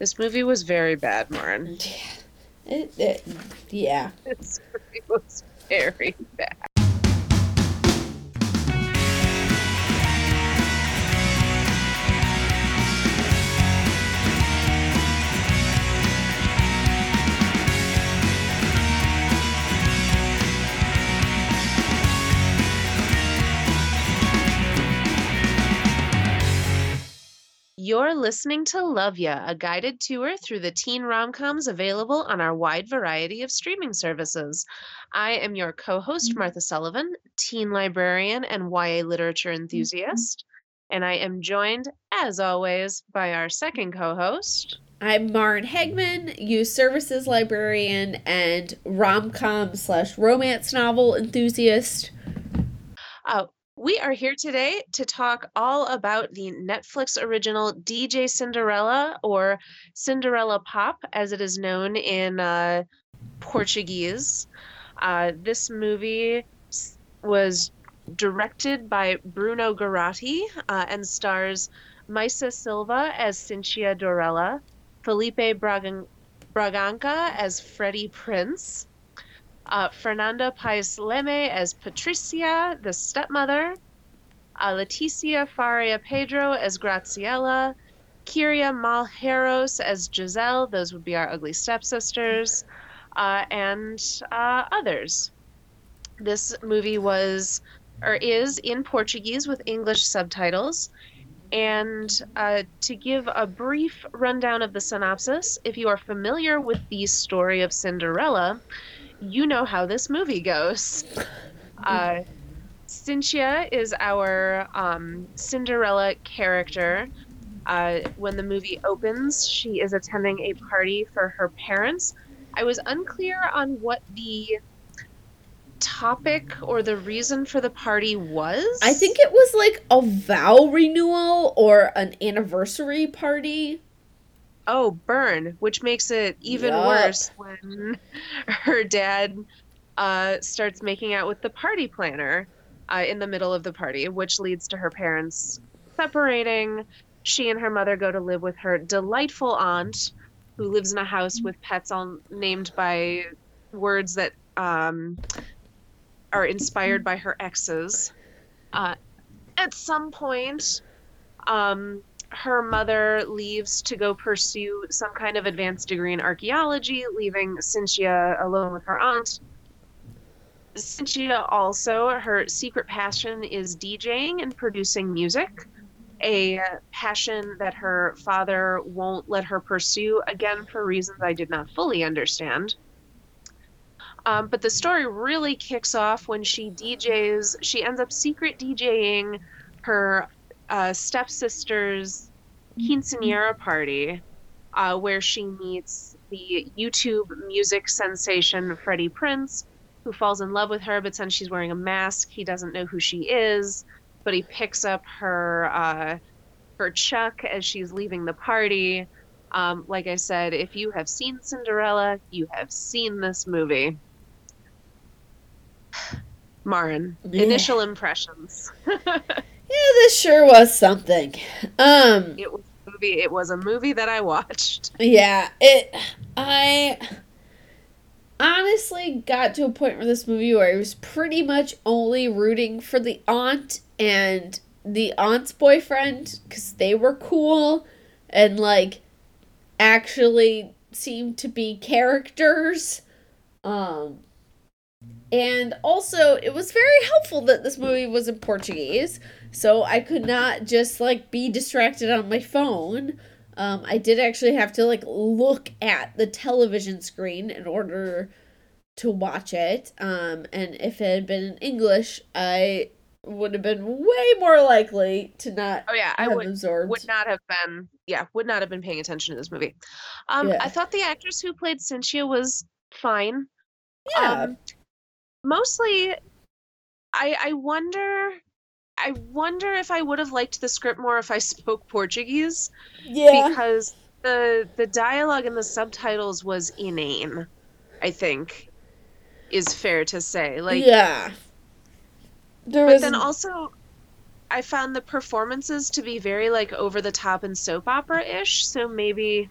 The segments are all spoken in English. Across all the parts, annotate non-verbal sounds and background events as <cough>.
This movie was very bad, Marin. It, it, yeah. This movie was very bad. You're listening to Love Ya, a guided tour through the teen rom-coms available on our wide variety of streaming services. I am your co-host, mm-hmm. Martha Sullivan, teen librarian and YA literature mm-hmm. enthusiast, and I am joined, as always, by our second co-host. I'm Marin Hegman, youth services librarian and rom com slash romance novel enthusiast. We are here today to talk all about the Netflix original DJ Cinderella or Cinderella Pop, as it is known in uh, Portuguese. Uh, this movie was directed by Bruno Garotti uh, and stars Maisa Silva as Cinzia Dorella, Felipe Bragan- Braganca as Freddie Prince, uh, Fernanda Paes Leme as Patricia, the stepmother, uh, Leticia Faria Pedro as Graciela, Kyria Malheiros as Giselle, those would be our ugly stepsisters, uh, and uh, others. This movie was or is in Portuguese with English subtitles. And uh, to give a brief rundown of the synopsis, if you are familiar with the story of Cinderella, you know how this movie goes. Uh, Cynthia is our um, Cinderella character. Uh, when the movie opens, she is attending a party for her parents. I was unclear on what the topic or the reason for the party was. I think it was like a vow renewal or an anniversary party. Oh, burn, which makes it even Yup. worse when <laughs> her dad uh, starts making out with the party planner uh, in the middle of the party, which leads to her parents separating. She and her mother go to live with her delightful aunt, who lives in a house with pets all named by words that um, are inspired by her exes. Uh, at some point, um, her mother leaves to go pursue some kind of advanced degree in archaeology, leaving Cynthia alone with her aunt. Cynthia also, her secret passion is DJing and producing music, a passion that her father won't let her pursue, again, for reasons I did not fully understand. Um, but the story really kicks off when she DJs, she ends up secret DJing her uh, stepsister's quinceanera party, uh, where she meets the YouTube music sensation Freddie Prince, who falls in love with her, but since she's wearing a mask, he doesn't know who she is. But he picks up her uh, her Chuck as she's leaving the party. Um, like I said, if you have seen Cinderella, you have seen this movie. <sighs> Marin, Yeah. initial impressions. <laughs> Yeah, this sure was something. Um, It was a movie. It was a movie that I watched. <laughs> yeah, it. I honestly got to a point with this movie where I was pretty much only rooting for the aunt and the aunt's boyfriend because they were cool and like actually seemed to be characters. Um, and also, it was very helpful that this movie was in Portuguese, so I could not just like be distracted on my phone. Um, I did actually have to like look at the television screen in order to watch it. Um, and if it had been in English, I would have been way more likely to not Oh yeah, I would absorbed. would not have been. Yeah, would not have been paying attention to this movie. Um, Yeah. I thought the actress who played Cynthia was fine. yeah, Um, mostly, I I wonder. I wonder if I would have liked the script more if I spoke Portuguese yeah, because the the dialogue and the subtitles was inane. I think is fair to say. Like yeah. There but was then also I found the performances to be very like over the top and soap opera ish. So maybe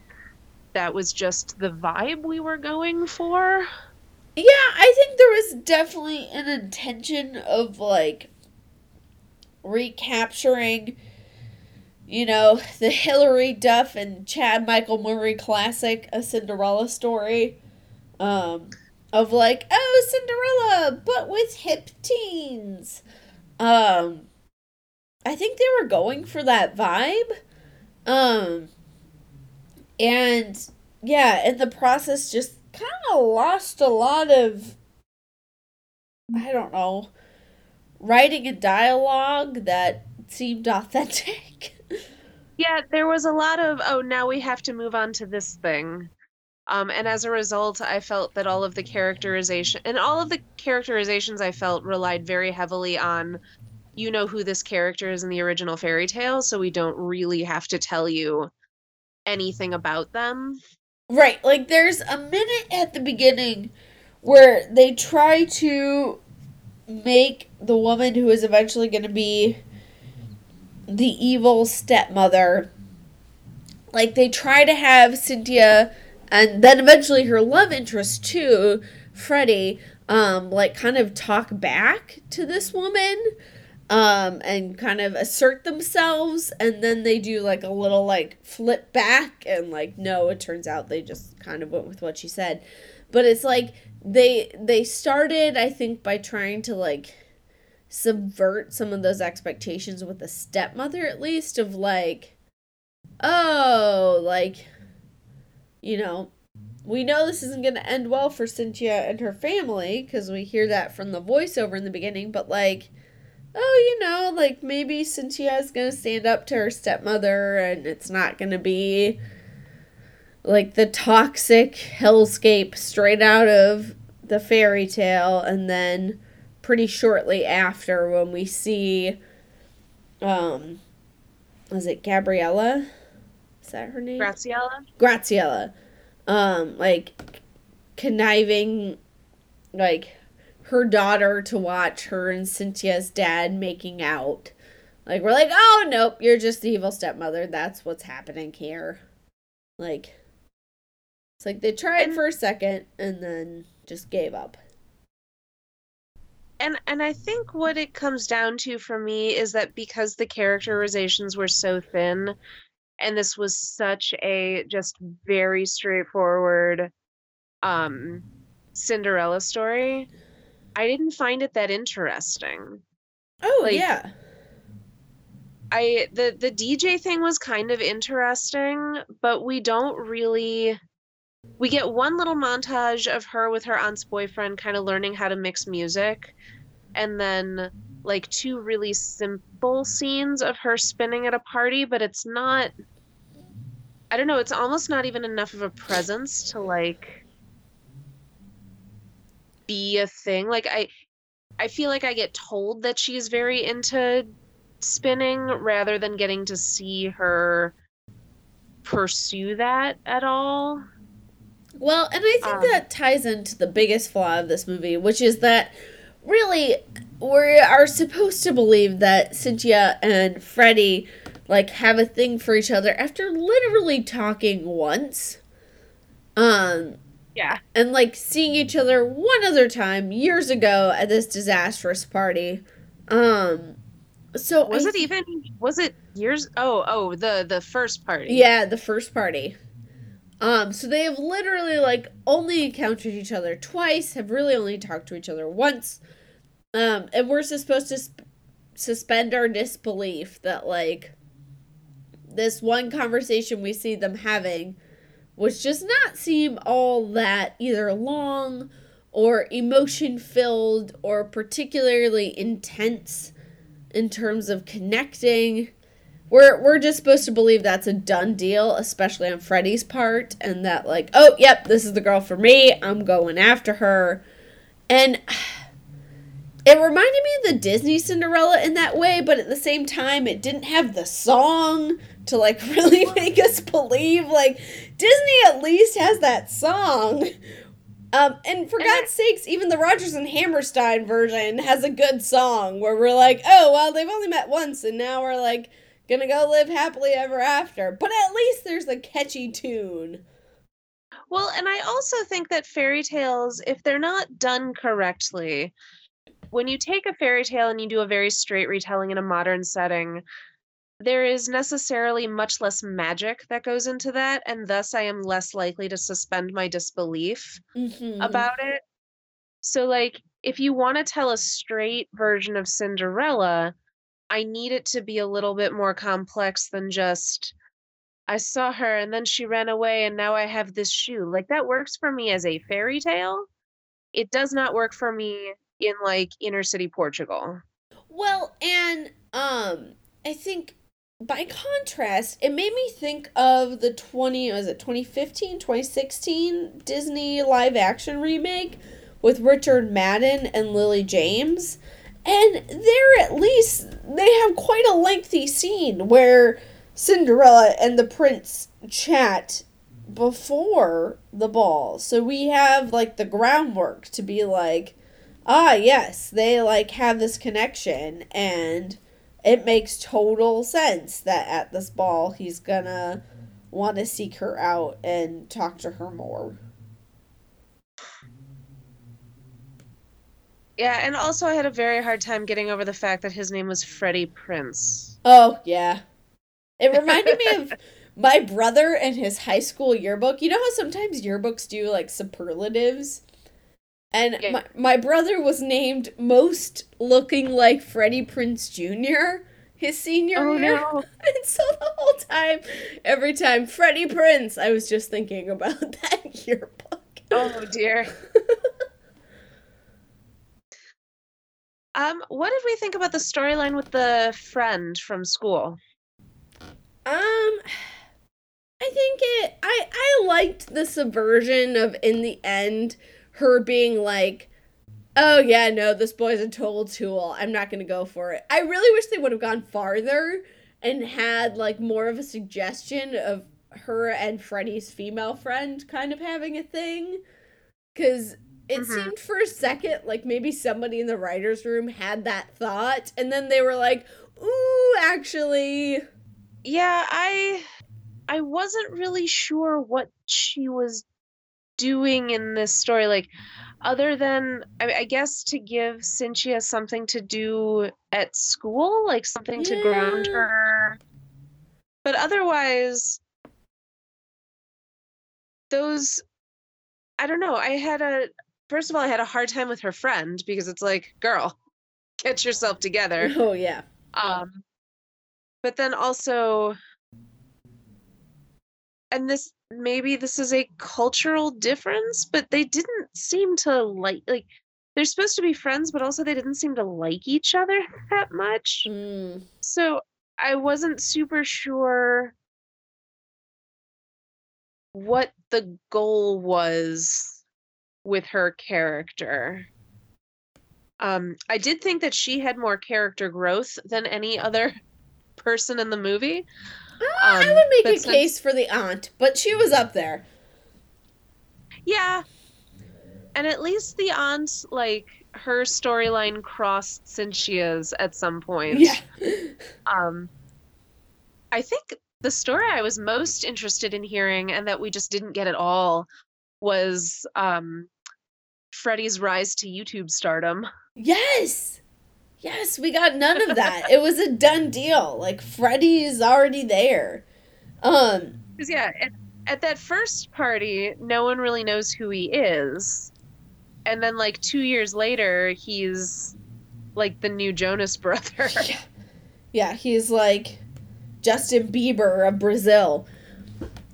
that was just the vibe we were going for. Yeah, I think there was definitely an intention of like recapturing, you know, the Hilary Duff and Chad Michael Murray classic, A Cinderella Story. Um, of like, oh, Cinderella, but with hip teens. Um, I think they were going for that vibe. Um, and yeah, in the process, just kind of lost a lot of, I don't know, writing a dialogue that seemed authentic. <laughs> yeah, there was a lot of, oh, now we have to move on to this thing. Um, and as a result, I felt that all of the characterization and all of the characterizations I felt relied very heavily on you know who this character is in the original fairy tale, so we don't really have to tell you anything about them. Right. Like there's a minute at the beginning where they try to make the woman who is eventually going to be the evil stepmother like they try to have Cynthia and then eventually her love interest too, Freddie, um, like kind of talk back to this woman, um, and kind of assert themselves, and then they do like a little like flip back, and like no, it turns out they just kind of went with what she said, but it's like they they started, I think, by trying to like subvert some of those expectations with the stepmother at least of like oh like you know, we know this isn't going to end well for Cynthia and her family because we hear that from the voiceover in the beginning, but like, oh, you know, like maybe Cynthia is going to stand up to her stepmother and it's not going to be like the toxic hellscape straight out of the fairy tale. And then pretty shortly after, when we see, um, was it Gabriella? Is that her name? Graciela. Graciela. Um, like conniving, like her daughter to watch her and Cynthia's dad making out. Like we're like, oh nope, you're just the evil stepmother. That's what's happening here. Like it's like they tried for a second and then just gave up. And and I think what it comes down to for me is that because the characterizations were so thin, and this was such a just very straightforward um Cinderella story. I didn't find it that interesting. Oh like, yeah. I the the DJ thing was kind of interesting, but we don't really we get one little montage of her with her aunt's boyfriend kind of learning how to mix music and then like two really simple scenes of her spinning at a party, but it's not I don't know, it's almost not even enough of a presence to like be a thing. Like I I feel like I get told that she's very into spinning rather than getting to see her pursue that at all. Well, and I think um, that ties into the biggest flaw of this movie, which is that really we are supposed to believe that Cynthia and Freddie like have a thing for each other after literally talking once. Um yeah. And like seeing each other one other time years ago at this disastrous party. Um so was I, it even was it years oh oh the the first party. Yeah, the first party. Um so they have literally like only encountered each other twice, have really only talked to each other once. Um and we're supposed to sp- suspend our disbelief that like this one conversation we see them having, which does not seem all that either long or emotion filled or particularly intense in terms of connecting. We're we're just supposed to believe that's a done deal, especially on Freddie's part, and that like, oh, yep, this is the girl for me. I'm going after her. And <sighs> it reminded me of the Disney Cinderella in that way, but at the same time, it didn't have the song to like <laughs> really make us believe. Like Disney at least has that song. Um, and for God's sakes, even the Rodgers and Hammerstein version has a good song where we're like, oh well, they've only met once, and now we're like gonna go live happily ever after. But at least there's a catchy tune. Well, and I also think that fairy tales, if they're not done correctly, when you take a fairy tale and you do a very straight retelling in a modern setting, there is necessarily much less magic that goes into that, and thus I am less likely to suspend my disbelief Mhm. about it. So, like, if you want to tell a straight version of Cinderella, I need it to be a little bit more complex than just I saw her and then she ran away and now I have this shoe. Like that works for me as a fairy tale. It does not work for me in like inner city Portugal. Well, and um I think by contrast, it made me think of the 20 was it 2015, 2016 Disney live action remake with Richard Madden and Lily James. And they're at least they have quite a lengthy scene where Cinderella and the prince chat before the ball. So we have like the groundwork to be like, ah, yes, they like have this connection and it makes total sense that at this ball he's gonna want to seek her out and talk to her more. Yeah, and also I had a very hard time getting over the fact that his name was Freddie Prince. Oh, yeah. It reminded me of my brother and his high school yearbook. You know how sometimes yearbooks do like superlatives? And Yeah. my, my brother was named most looking like Freddie Prinze Jr. his senior Oh year. no. <laughs> And so the whole time, every time Freddie Prince, I was just thinking about <laughs> that yearbook. Oh dear. <laughs> Um, what did we think about the storyline with the friend from school? Um, I think it. I I liked the subversion of in the end her being like, "Oh yeah, no, this boy's a total tool. I'm not gonna go for it." I really wish they would have gone farther and had like more of a suggestion of her and Freddie's female friend kind of having a thing, because. It Mhm. seemed for a second like maybe somebody in the writer's room had that thought, and then they were like, ooh, actually, Yeah, I I wasn't really sure what she was doing in this story, like other than I, I guess to give Cynthia something to do at school, like something to ground her. But otherwise, those I don't know. I had a first of all, I had a hard time with her friend because it's like, girl, get yourself together. <laughs> Oh yeah. Um, but then also, and this maybe this is a cultural difference, but they didn't seem to like like they're supposed to be friends, but also they didn't seem to like each other <laughs> that much. Mm. So I wasn't super sure what the goal was with her character. Um, I did think that she had more character growth than any other <laughs> person in the movie. I Um, would make a since- case for the aunt, but she was up there. Yeah. And at least the aunt, like, her storyline crossed Cynthia's at some point. Yeah. <laughs> Um, I think the story I was most interested in hearing, and that we just didn't get at all, was um, Freddie's rise to YouTube stardom. Yes. Yes, we got none of that. it was a done deal. Like Freddie is already there. Um Because yeah, at, at that first party, no one really knows who he is, and then like two years later, he's like the new Jonas brother. <laughs> yeah, he's like Justin Bieber of Brazil.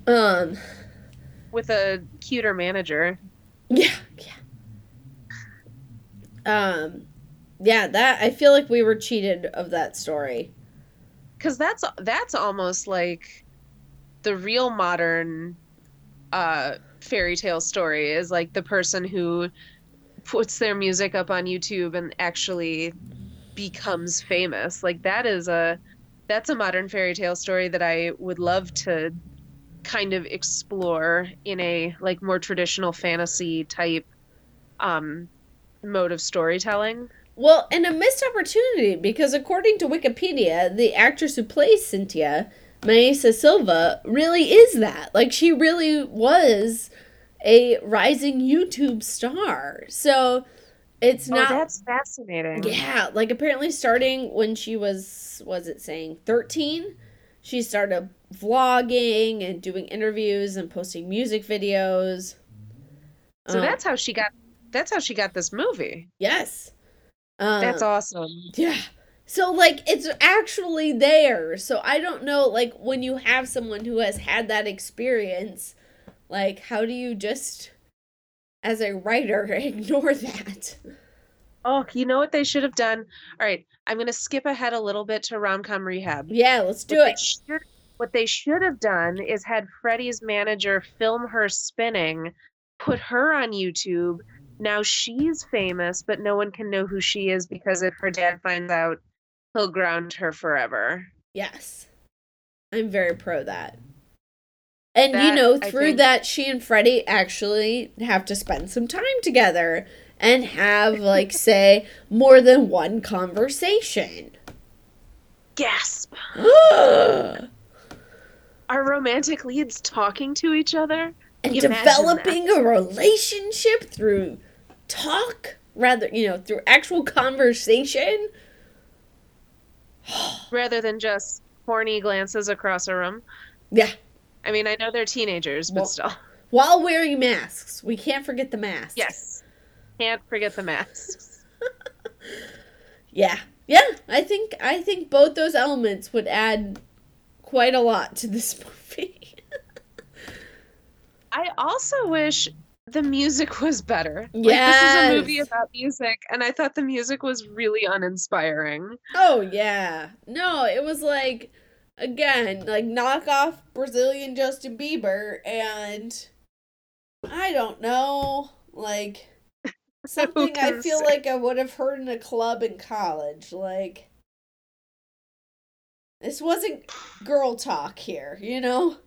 Um with a cuter manager. yeah, yeah. Um yeah, that I feel like we were cheated of that story. Cause that's that's almost like the real modern uh fairy tale story is like the person who puts their music up on YouTube and actually becomes famous. Like that is a that's a modern fairy tale story that I would love to kind of explore in a like more traditional fantasy type um mode of storytelling. Well, and a missed opportunity because according to Wikipedia, the actress who plays Cynthia, Maisa Silva, really is that. Like she really was a rising YouTube star. So it's Oh, not that's fascinating. yeah, like apparently starting when she was was it saying 13, she started vlogging and doing interviews and posting music videos. So Um, that's how she got that's how she got this movie. yes. Um, That's awesome. Yeah. So like it's actually there. So I don't know like when you have someone who has had that experience, like how do you just as a writer <laughs> ignore that? Oh, you know what they should have done? All right, I'm going to skip ahead a little bit to Rom-Com Rehab. Yeah, let's do What they it. should what they should have done is had Freddie's manager film her spinning, put her on YouTube. Now she's famous, but no one can know who she is because if her dad finds out, he'll ground her forever. Yes. I'm very pro that. And you know, through think- that she and Freddie actually have to spend some time together and have like <laughs> say more than one conversation. Gasp! and <gasps> Are romantic leads talking to each other? Imagine developing a relationship through talk rather, you know, through actual conversation. rather than just horny glances across a room. Yeah, I mean, I know they're teenagers, but Well- still. while wearing masks. We can't forget the masks. Yes. Can't forget the masks. <laughs> Yeah. Yeah, I think I think both those elements would add quite a lot to this <laughs> movie. I also wish the music <laughs> was better. Like, this is a movie about music, and I thought the music was really uninspiring. oh yeah. No, it was like again, like knock off Brazilian Justin Bieber and I don't know, like <laughs> something I feel say? like I would have heard in a club in college, like this wasn't girl talk here, you know?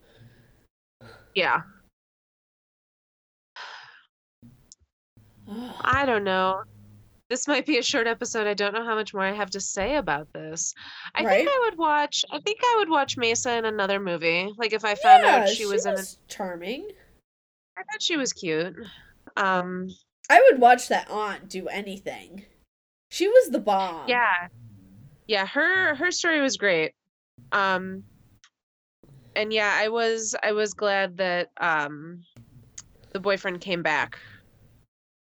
Yeah. I don't know. This might be a short episode. I don't know how much more I have to say about this. I Right? think I would watch. I think I would watch Maisa in another movie. Like if I found yeah, out she was in. A, charming. I thought she was cute. Um. I would watch that aunt do anything. She was the bomb. Yeah. Yeah. Her her story was great. Um. And yeah, I was I was glad that um, the boyfriend came back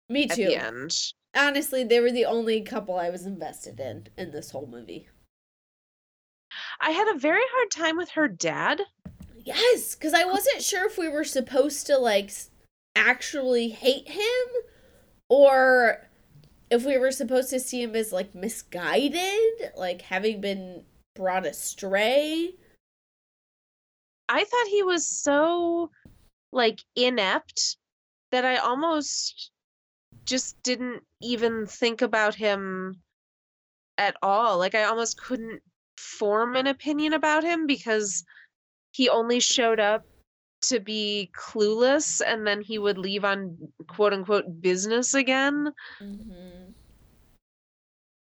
Me at too. the end. Honestly, they were the only couple I was invested in in this whole movie. I had a very hard time with her dad. Yes, because I wasn't sure if we were supposed to like actually hate him or if we were supposed to see him as like misguided, like having been brought astray. I thought he was so like inept that I almost just didn't even think about him at all. Like I almost couldn't form an opinion about him because he only showed up to be clueless and then he would leave on quote unquote business again, Mm-hmm.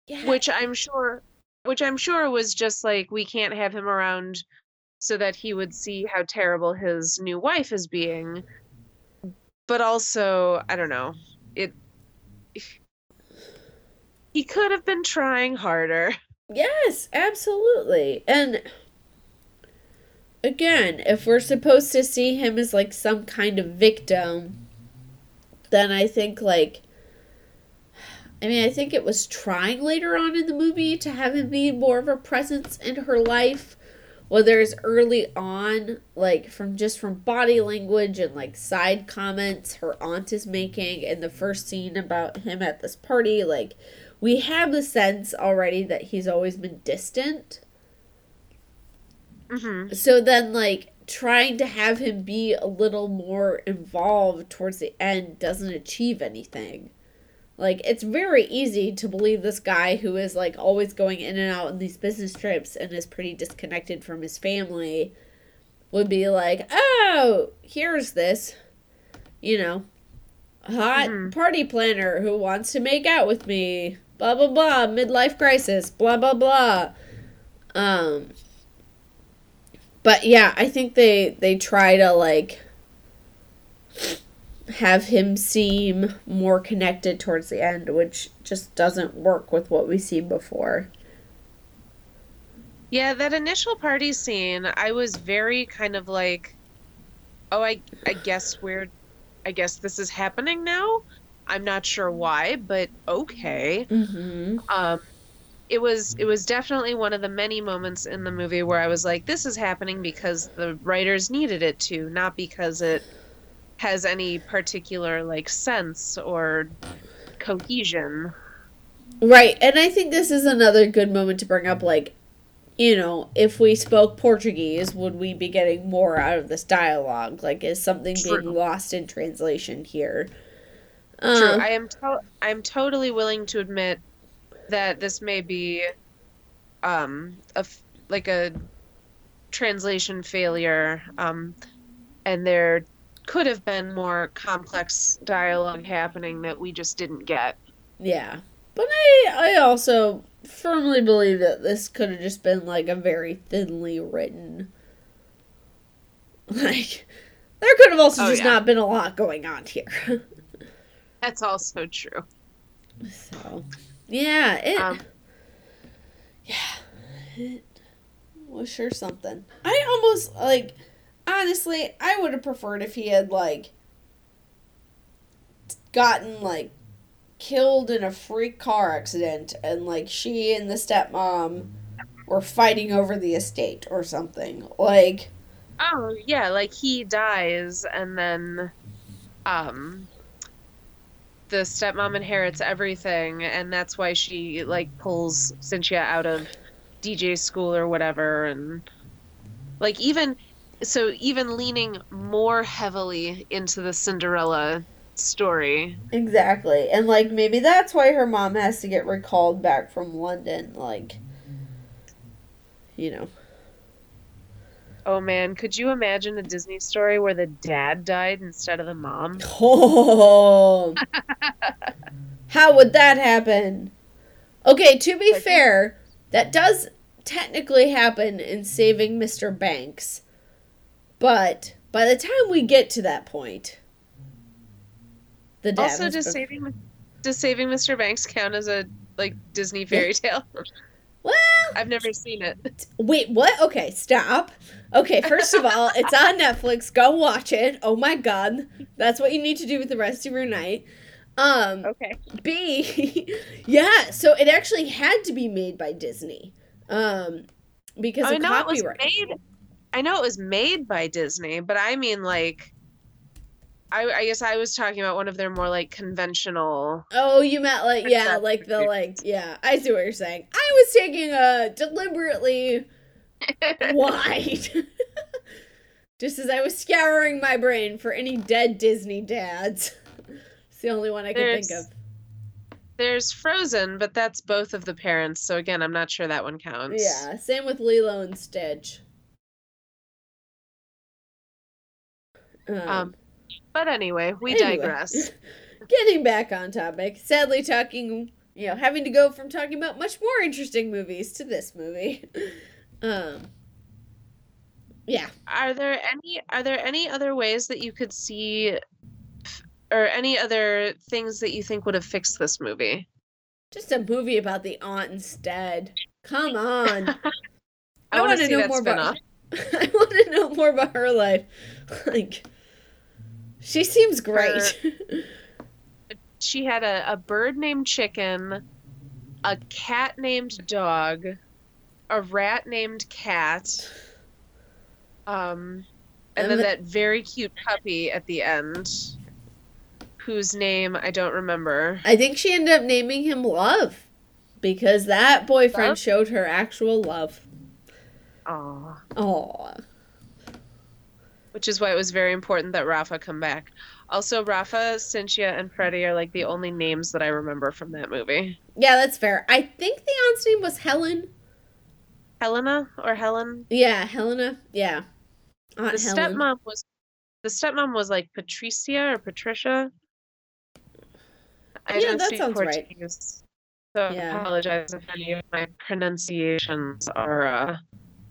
Yeah. which I'm sure which I'm sure was just like we can't have him around so that he would see how terrible his new wife is being. But also, I don't know. It he could have been trying harder. Yes, absolutely. And again, if we're supposed to see him as like some kind of victim, then I think like I mean, I think it was trying later on in the movie to have him be more of a presence in her life. Whether it's early on, like from just from body language and like side comments her aunt is making in the first scene about him at this party, like we have the sense already that he's always been distant. hmm So then, like, trying to have him be a little more involved towards the end doesn't achieve anything. Like, it's very easy to believe this guy who is, like, always going in and out on these business trips and is pretty disconnected from his family would be like, oh, here's this, you know, hot Mhm. party planner who wants to make out with me, blah, blah, blah, midlife crisis, blah, blah, blah. Um, but yeah, I think they they try to like have him seem more connected towards the end, which just doesn't work with what we see before. Yeah, that initial party scene, I was very kind of like, oh, I I guess we're, I guess this is happening now. I'm not sure why, but okay. Mm-hmm. Um, it was it was definitely one of the many moments in the movie where I was like, this is happening because the writers needed it to, not because it has any particular like sense or cohesion. Right, and I think this is another good moment to bring up, like, you know, if we spoke Portuguese, would we be getting more out of this dialogue? Like, is something True. being lost in translation here? True. Uh, I am to- I'm totally willing to admit that this may be um a f- like a translation failure um and there could have been more complex dialogue happening that we just didn't get. yeah, but I I also firmly believe that this could have just been like a very thinly written. <laughs> Like, there could have also Oh, just yeah. not been a lot going on here. <laughs> That's also true. so, yeah, it. Um, Yeah, it was sure something. I almost like, honestly, I would have preferred if he had like gotten like killed in a freak car accident and like she and the stepmom were fighting over the estate or something. Like, Oh yeah, like he dies and then um the stepmom inherits everything and that's why she like pulls Cynthia out of DJ school or whatever and like even so even leaning more heavily into the Cinderella story. exactly. And like, maybe that's why her mom has to get recalled back from London. Like, you know. Oh man, could you imagine a Disney story where the dad died instead of the mom? <laughs> Oh, how would that happen? Okay, to be Like- fair, that does technically happen in Saving Mr. Banks, but by the time we get to that point, the dad Also, does saving does saving Mr. Banks count as a like Disney fairy tale? <laughs> well, I've never seen it. wait, what? Okay, stop. Okay, first of all, it's on Netflix. Go watch it. Oh my god, that's what you need to do with the rest of your night. Um, Okay. B, <laughs> yeah. So it actually had to be made by Disney, um, because I of know it was made. I know it was made by Disney, but I mean like. I, I guess I was talking about one of their more like conventional. Oh, you meant like yeah, like the like yeah. I see what you're saying. I was taking a deliberately <laughs> wide, <laughs> just as I was scouring my brain for any dead Disney dads. It's the only one I can think of. There's Frozen, but that's both of the parents. So again, I'm not sure that one counts. Yeah, same with Lilo and Stitch. Um, Um, but anyway, we Anyway. digress. <laughs> getting back on topic, sadly talking, you know, having to go from talking about much more interesting movies to this movie. <laughs> Um yeah. Are there any are there any other ways that you could see or any other things that you think would have fixed this movie? Just a movie about the aunt instead. Come on. <laughs> I, want to know more spin-off. about I want to know more about her life. Like she seems great. <laughs> She had a, a bird named Chicken, a cat named Dog, a rat named Cat, um, and And then the- that very cute puppy at the end, whose name I don't remember. I think she ended up naming him Love because that boyfriend Love? showed her actual love. Aw. Oh. Which is why it was very important that Rafa come back. Also, Rafa, Cynthia, and Freddie are like the only names that I remember from that movie. Yeah, that's fair. I think the aunt's name was Helen. Helena or Helen? Yeah, Helena. Yeah. Aunt the Helen. stepmom was the stepmom was like Patricia or Patricia. I Yeah, that sounds right. Portuguese, so I apologize if any of my pronunciations are uh,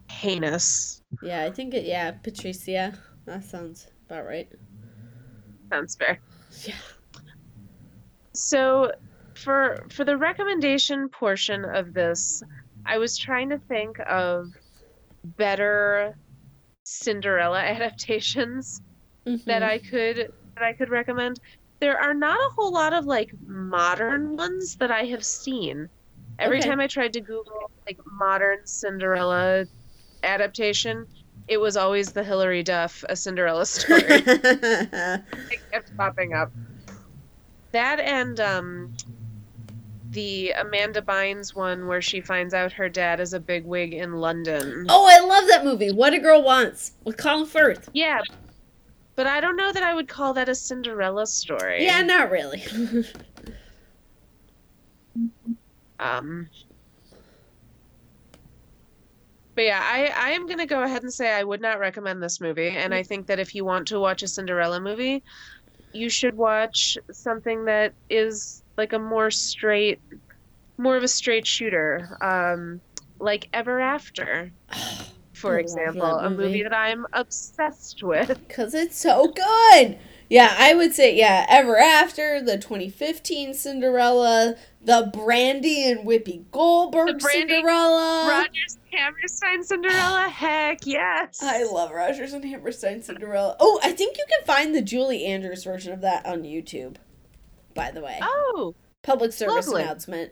heinous. Yeah, I think it. Yeah, Patricia. That sounds about right. Sounds fair. Yeah. So for for the recommendation portion of this, I was trying to think of better Cinderella <laughs> adaptations that Mhm. I could that I could recommend. There are not a whole lot of like modern ones that I have seen. Every Okay. time I tried to Google like modern Cinderella adaptation, it was always the Hilary Duff a Cinderella <laughs> story. <laughs> it kept popping up. That and um, the Amanda Bynes one where she finds out her dad is a bigwig in London. oh, I love that movie. What a Girl Wants with Colin Firth. Yeah, but I don't know that I would call that a Cinderella story. Yeah, not really. <laughs> Um. But yeah, I, I am gonna go ahead and say I would not recommend this movie, and I think that if you want to watch a Cinderella movie, you should watch something that is like a more straight, more of a straight shooter, um, like Ever After, <sighs> for example, that a movie. movie that I'm obsessed with. Because it's so good. Yeah, I would say, yeah, Ever After, the 2015 Cinderella, the Brandy and Whoopi Goldberg The Brandy- Cinderella. Rodgers and Hammerstein Cinderella, heck yes! I love Rodgers and Hammerstein Cinderella. Oh, I think you can find the Julie Andrews version of that on YouTube, by the way. Oh, Public service lovely. announcement.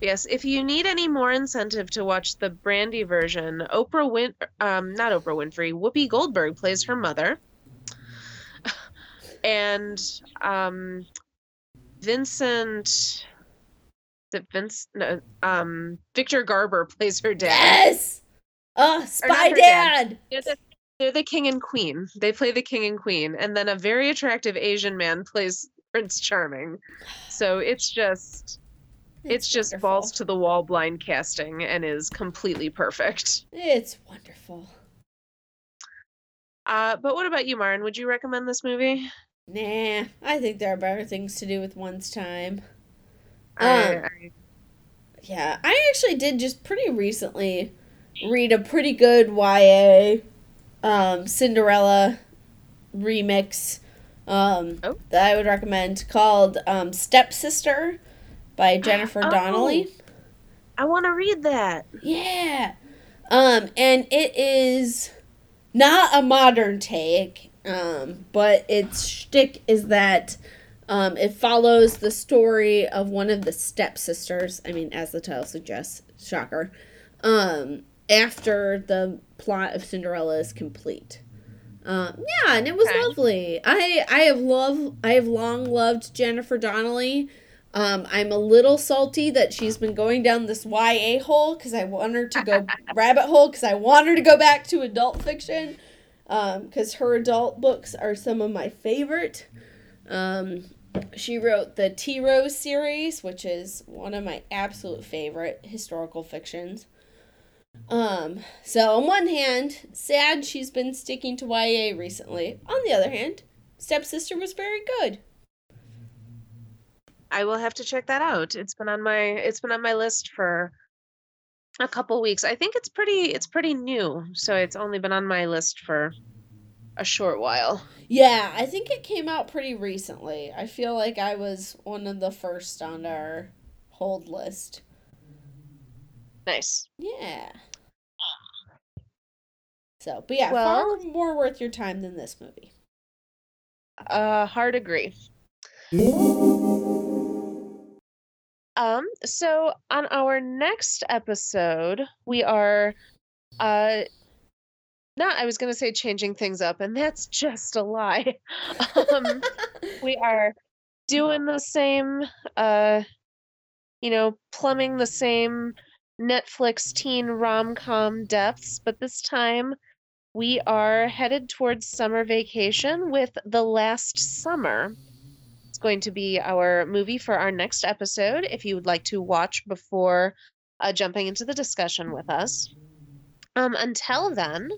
Yes, if you need any more incentive to watch the Brandy version, Oprah Win um not Oprah Winfrey, Whoopi Goldberg plays her mother. And um Vincent it Vince no, um Victor Garber <laughs> plays her dad. Yes! Oh, Spy Dad! dad. They're the, king and queen. They play the king and queen, and then a very attractive Asian man plays Prince Charming. So it's just it's, just wonderful. balls to the wall blind casting and is completely perfect. It's wonderful. Uh, but what about you, Marin? Would you recommend this movie? Nah, I think there are better things to do with one's time. I- Um, I- Yeah, I actually did just pretty recently read a pretty good YA um, Cinderella remix um, Oh. that I would recommend called um, Stepsister by <gasps> Jennifer Oh. Donnelly. I want to read that. Yeah. Um, and it is not a modern take, um, but its shtick is that um, it follows the story of one of the stepsisters. I mean, as the title suggests, shocker. Um, after the plot of Cinderella is complete. Um, yeah, and it was Okay. lovely. I I have love I have long loved Jennifer Donnelly. Um, I'm a little salty that she's been going down this YA hole because I want her to go <laughs> rabbit hole because I want her to go back to adult fiction because her adult books are some of my favorite. Um, she wrote the Tea Rose series, which is one of my absolute favorite historical fictions. Um, so on one hand, sad she's been sticking to YA recently. On the other hand, Stepsister was very good. I will have to check that out. It's been on my it's been on my list for a couple weeks. I think it's pretty it's pretty new, so it's only been on my list for a short while. Yeah, I think it came out pretty recently. I feel like I was one of the first on our hold list. Nice. Yeah. So, but yeah, Well- far more worth your time than this movie. Uh hard agree. Um, so on our next episode, we are uh not I was gonna say changing things up, and that's <laughs> just a lie. <laughs> um we are doing the same uh you know, plumbing the same Netflix teen rom-com depths, but this time we are headed towards summer vacation with The Last Summer. It's going to be our movie for our next episode if you would like to watch before uh, jumping into the discussion with us. Um, until then,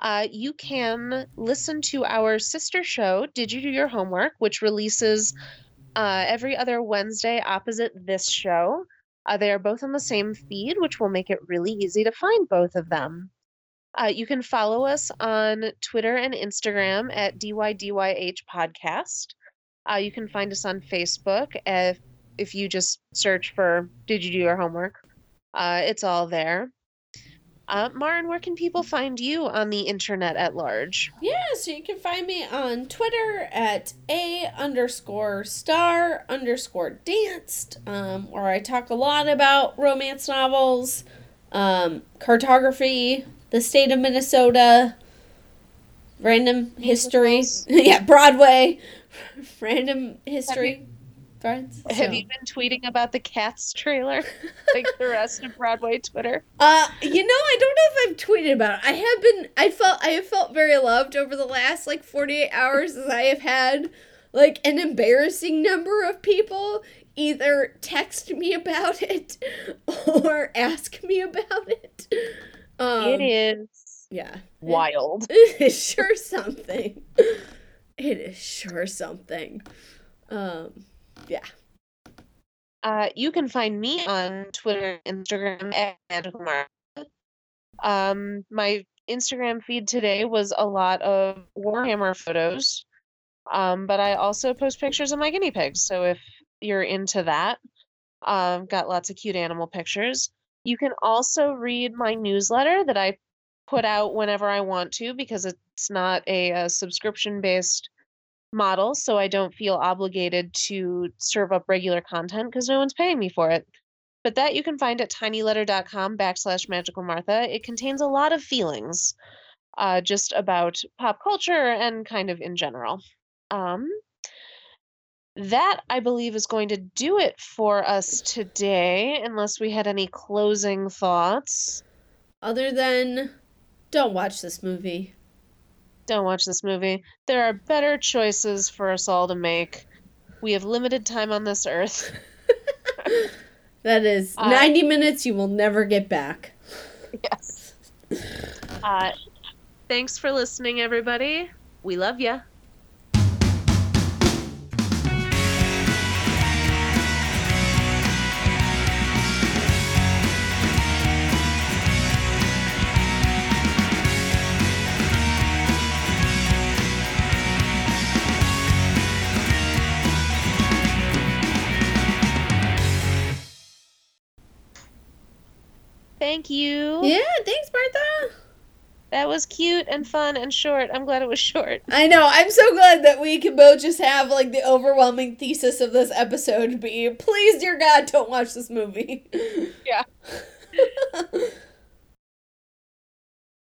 uh, you can listen to our sister show, Did You Do Your Homework, which releases uh, every other Wednesday opposite this show. Uh, they are both on the same feed, which will make it really easy to find both of them. Uh, you can follow us on Twitter and Instagram at DYDYH Podcast. Uh, you can find us on Facebook if, if you just search for Did You Do Your Homework? Uh, it's all there. Uh, Marin, where can people find you on the internet at large? Yeah, so you can find me on Twitter at a underscore star underscore danced, um, where I talk a lot about romance novels, um, cartography, the state of Minnesota, random history, <laughs> yeah, Broadway, random history. Friends. Have you been tweeting about the Cats trailer <laughs> like the rest of Broadway Twitter? Uh, you know, I don't know if I've tweeted about it. I have been. I felt. I have felt very loved over the last like forty eight hours, as I have had like an embarrassing number of people either text me about it or ask me about it. Um, it is Yeah. wild. <laughs> It is sure something. It is sure something. Um. Yeah. Uh, you can find me on Twitter Instagram at Martha. Um, my Instagram feed today was a lot of Warhammer photos, um, but I also post pictures of my guinea pigs. So if you're into that, um, got lots of cute animal pictures. You can also read my newsletter that I put out whenever I want to because it's not a, uh subscription based model, so I don't feel obligated to serve up regular content because no one's paying me for it. But that you can find at tinyletter.com backslash magical Martha. It contains a lot of feelings uh, just about pop culture and kind of in general. Um, that I believe is going to do it for us today, unless we had any closing thoughts. Other than, don't watch this movie. Don't watch this movie. There are better choices for us all to make. We have limited time on this earth. <laughs> That is Uh, 90 minutes you will never get back. yes. Uh, thanks for listening, everybody. We love ya. Thank you. Yeah, thanks, Martha. That was cute and fun and short. I'm glad it was short. <laughs> I know. I'm so glad that we can both just have like the overwhelming thesis of this episode be please, dear God, don't watch this movie. Yeah. <laughs> <laughs>